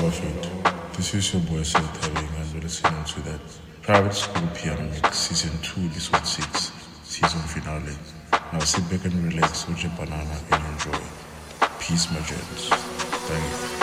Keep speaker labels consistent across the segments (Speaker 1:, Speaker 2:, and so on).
Speaker 1: This is your boy Seth Tabbing, and you're listening to that Private School Piano Season 2, Episode 6, Season Finale. Now sit back and relax, watch a banana, and enjoy. Peace, my friends. Thank you.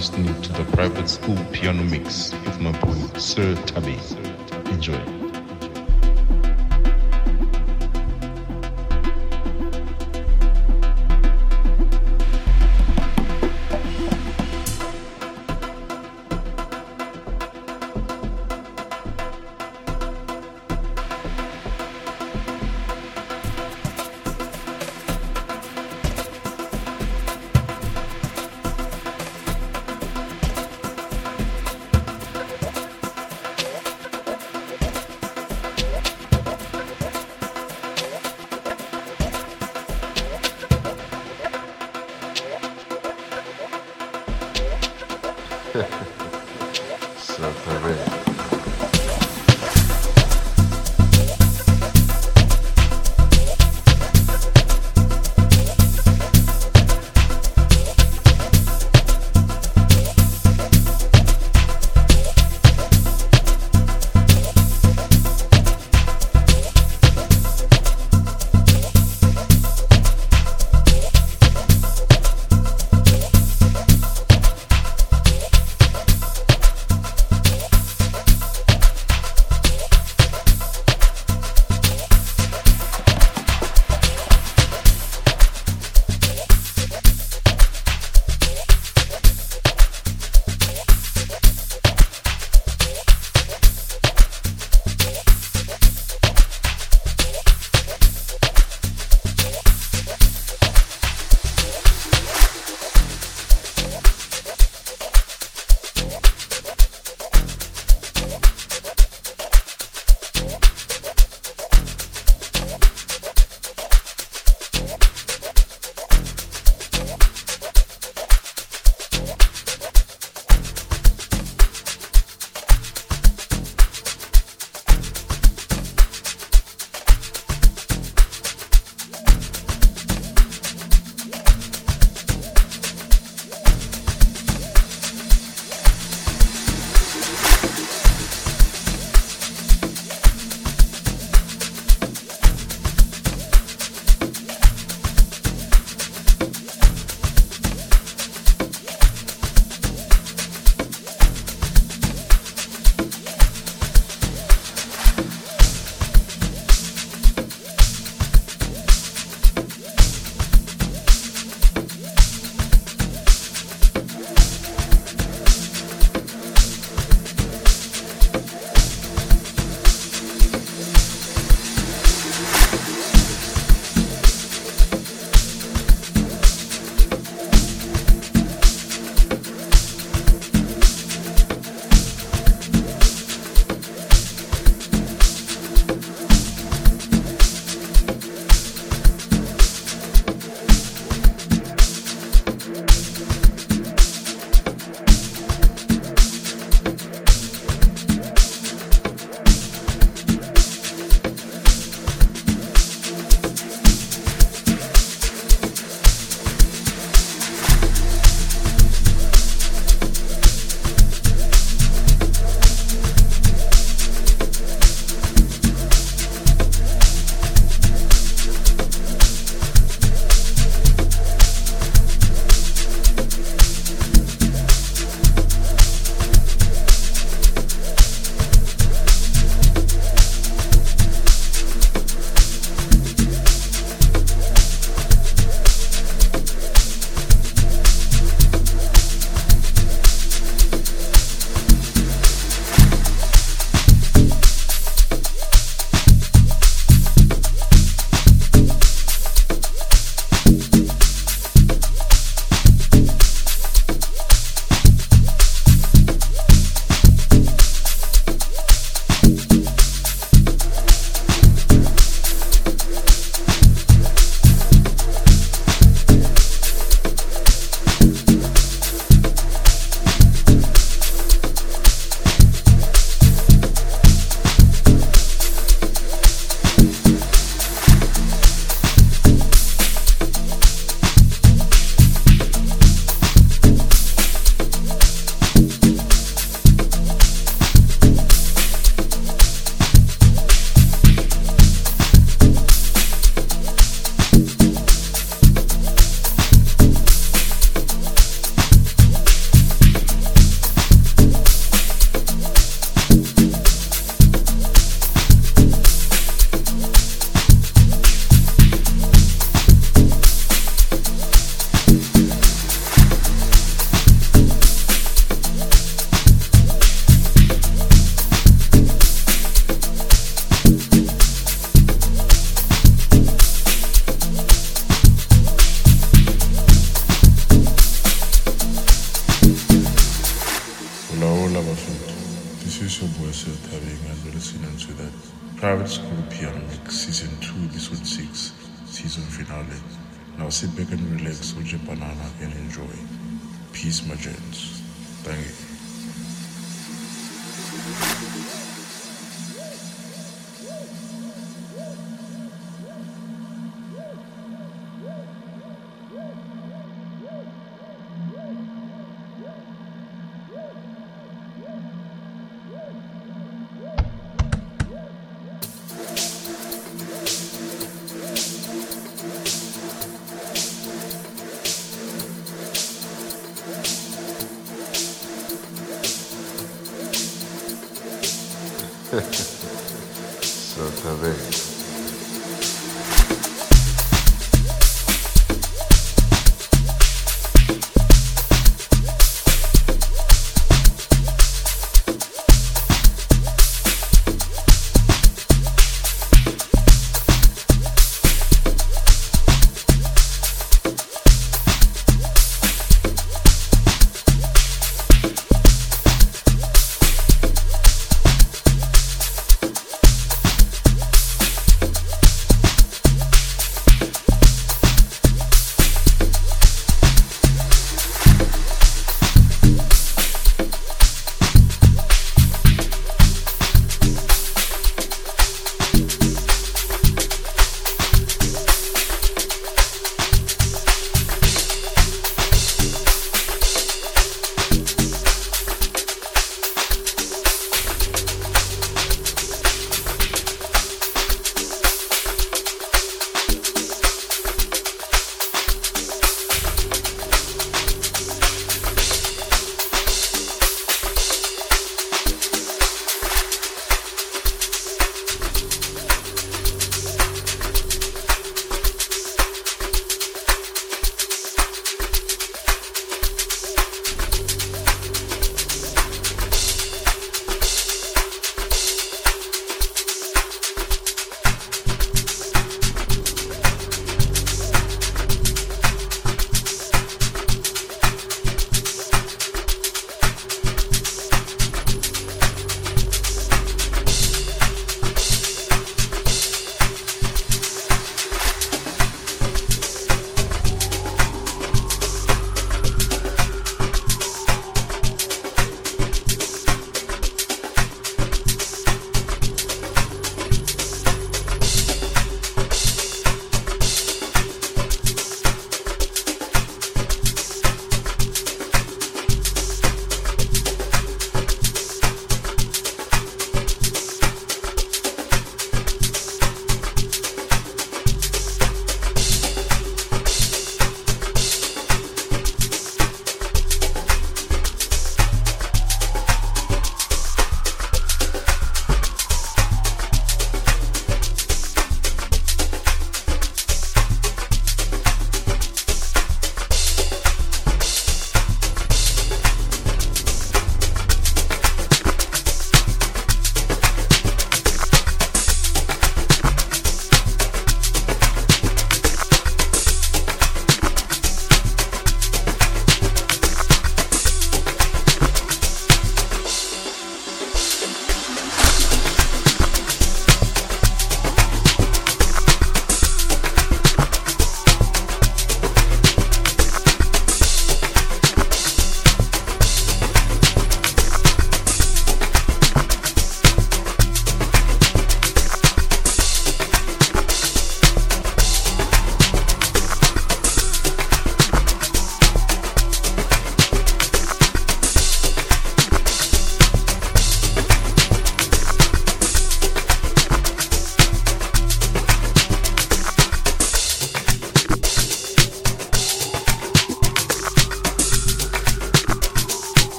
Speaker 1: Listening to the Private School Piano Mix with my boy Sir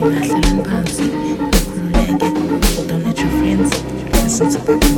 Speaker 2: Don't let your friends listen to.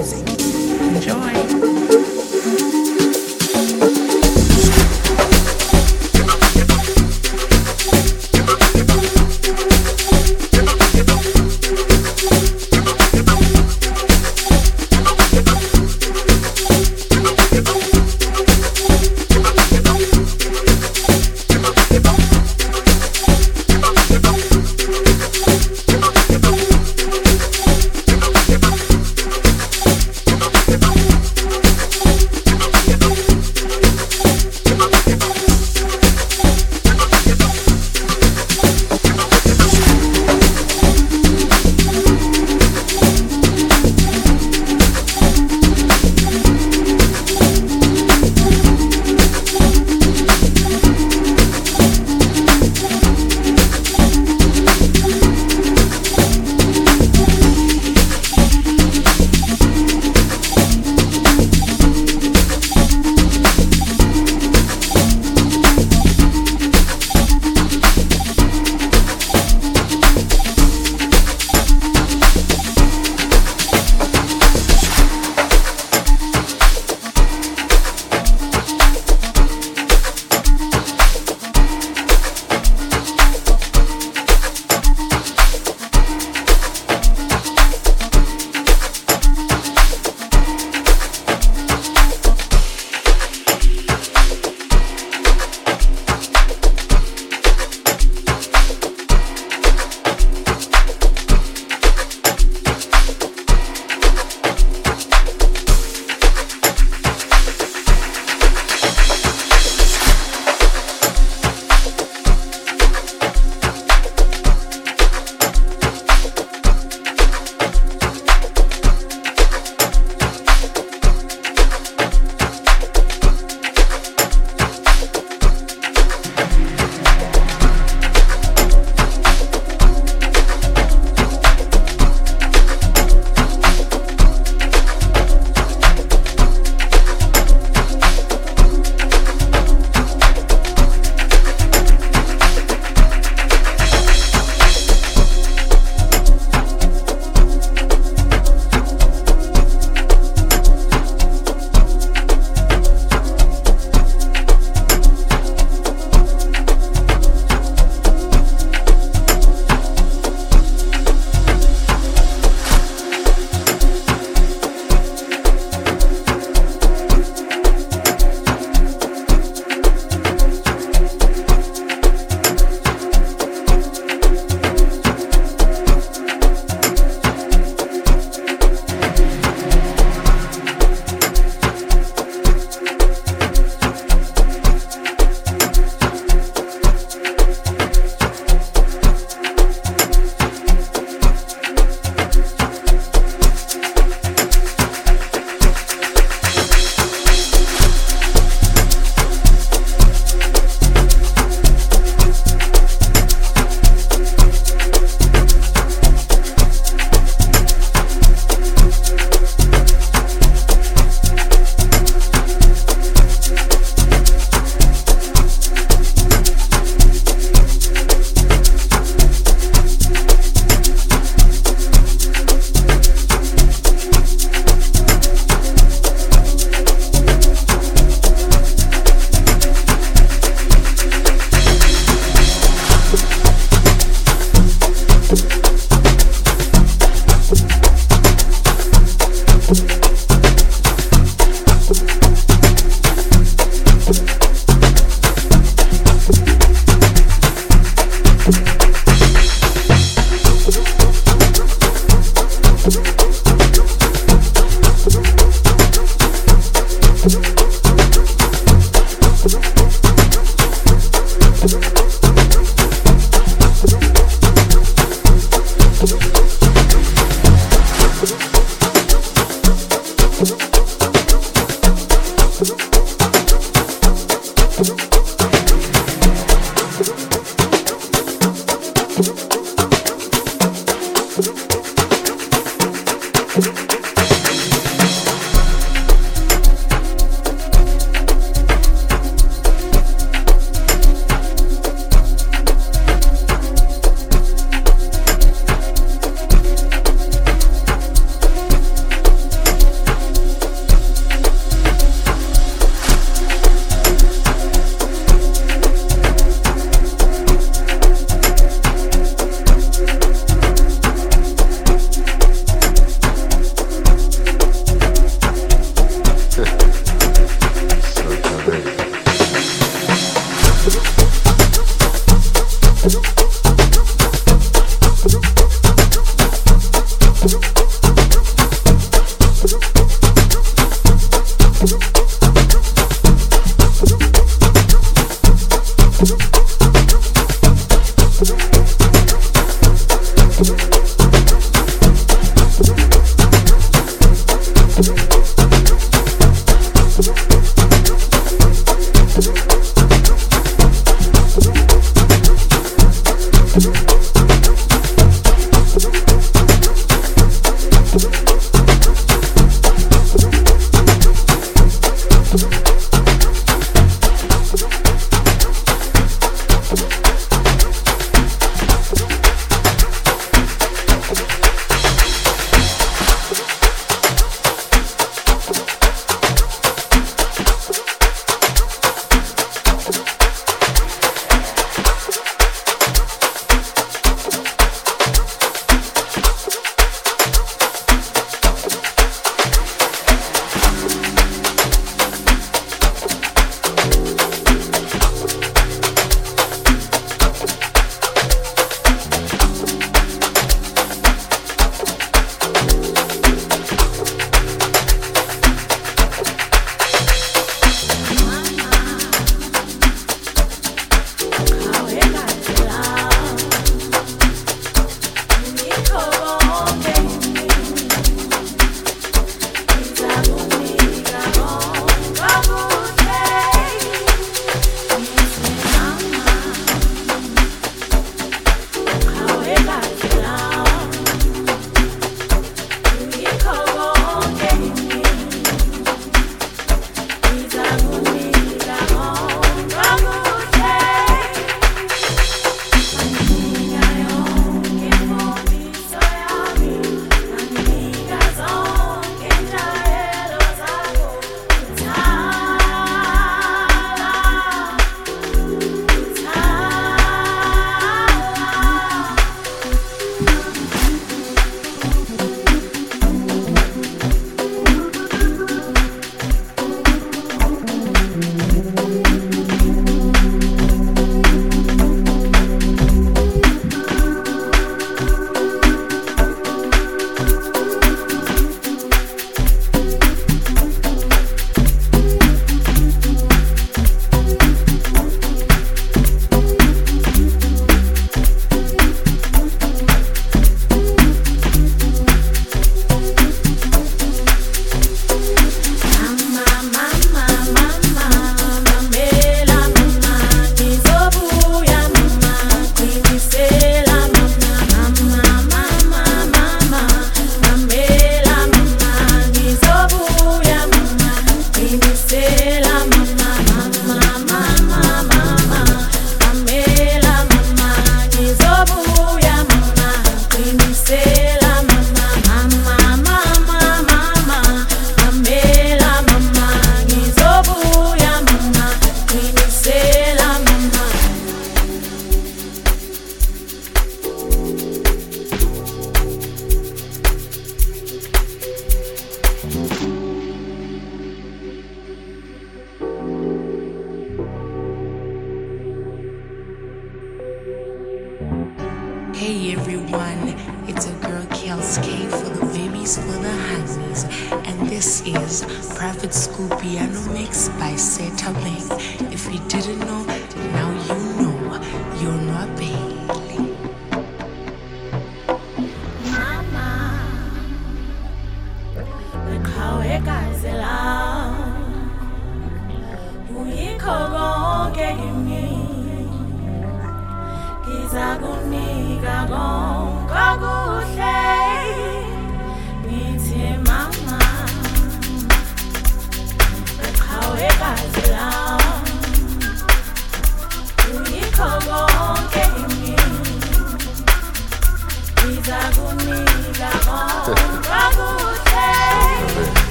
Speaker 3: Hey
Speaker 4: everyone, it's a girl Kelske for the Vimmies for the Honeys, and this is Private School Piano Mix by Seta Ming. If you didn't know,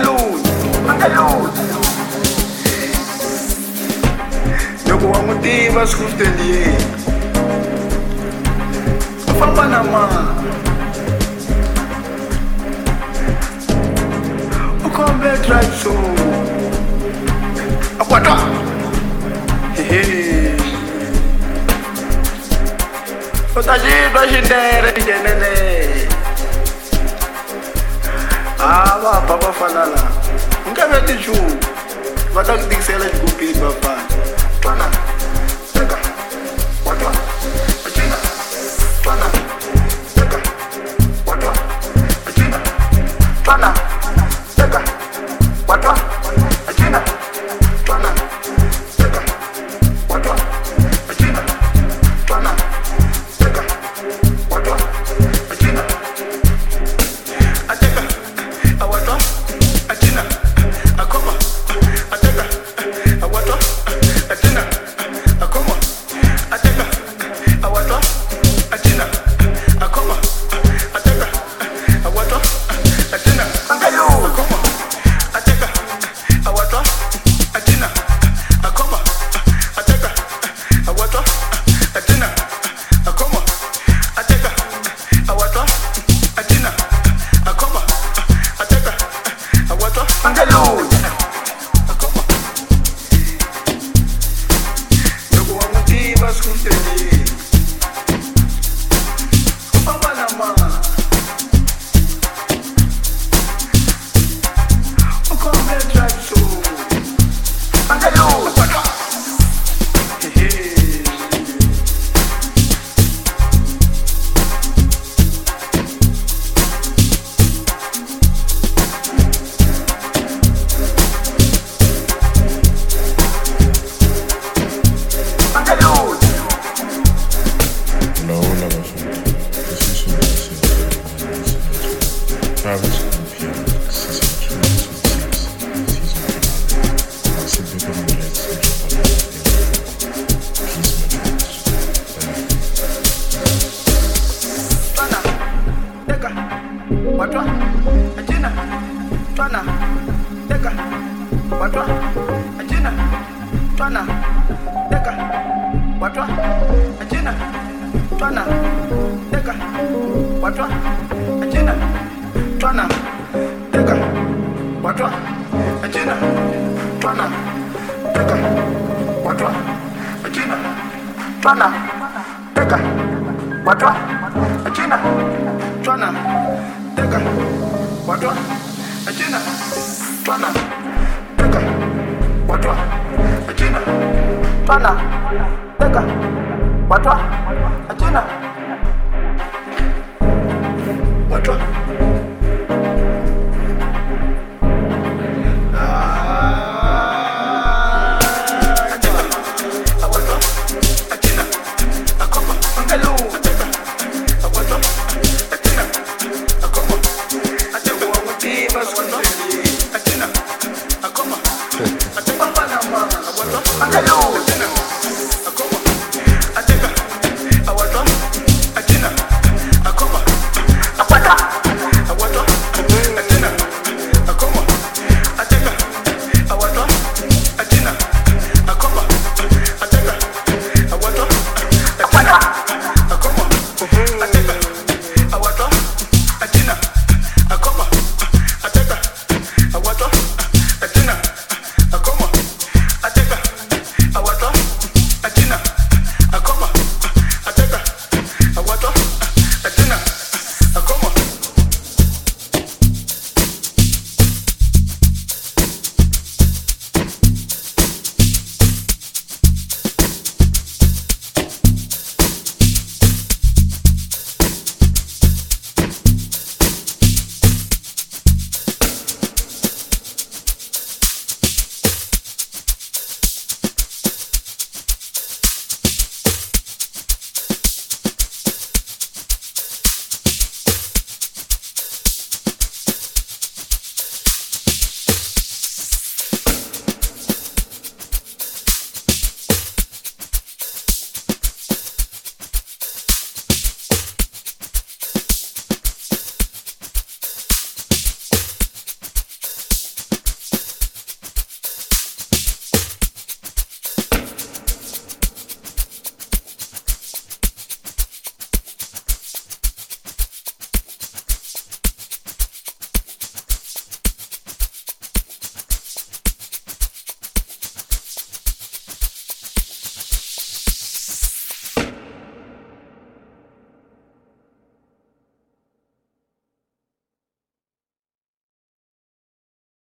Speaker 5: Mangalun, Mangalun. Loko wa n'wi tiva sikuhlelile u famba na mani? U khombe traso akwata hehe. U ta xitwa xinere nghenele havapa vafana lava nkave tichumu va ta ku tikisela xikopini vafana. Twanani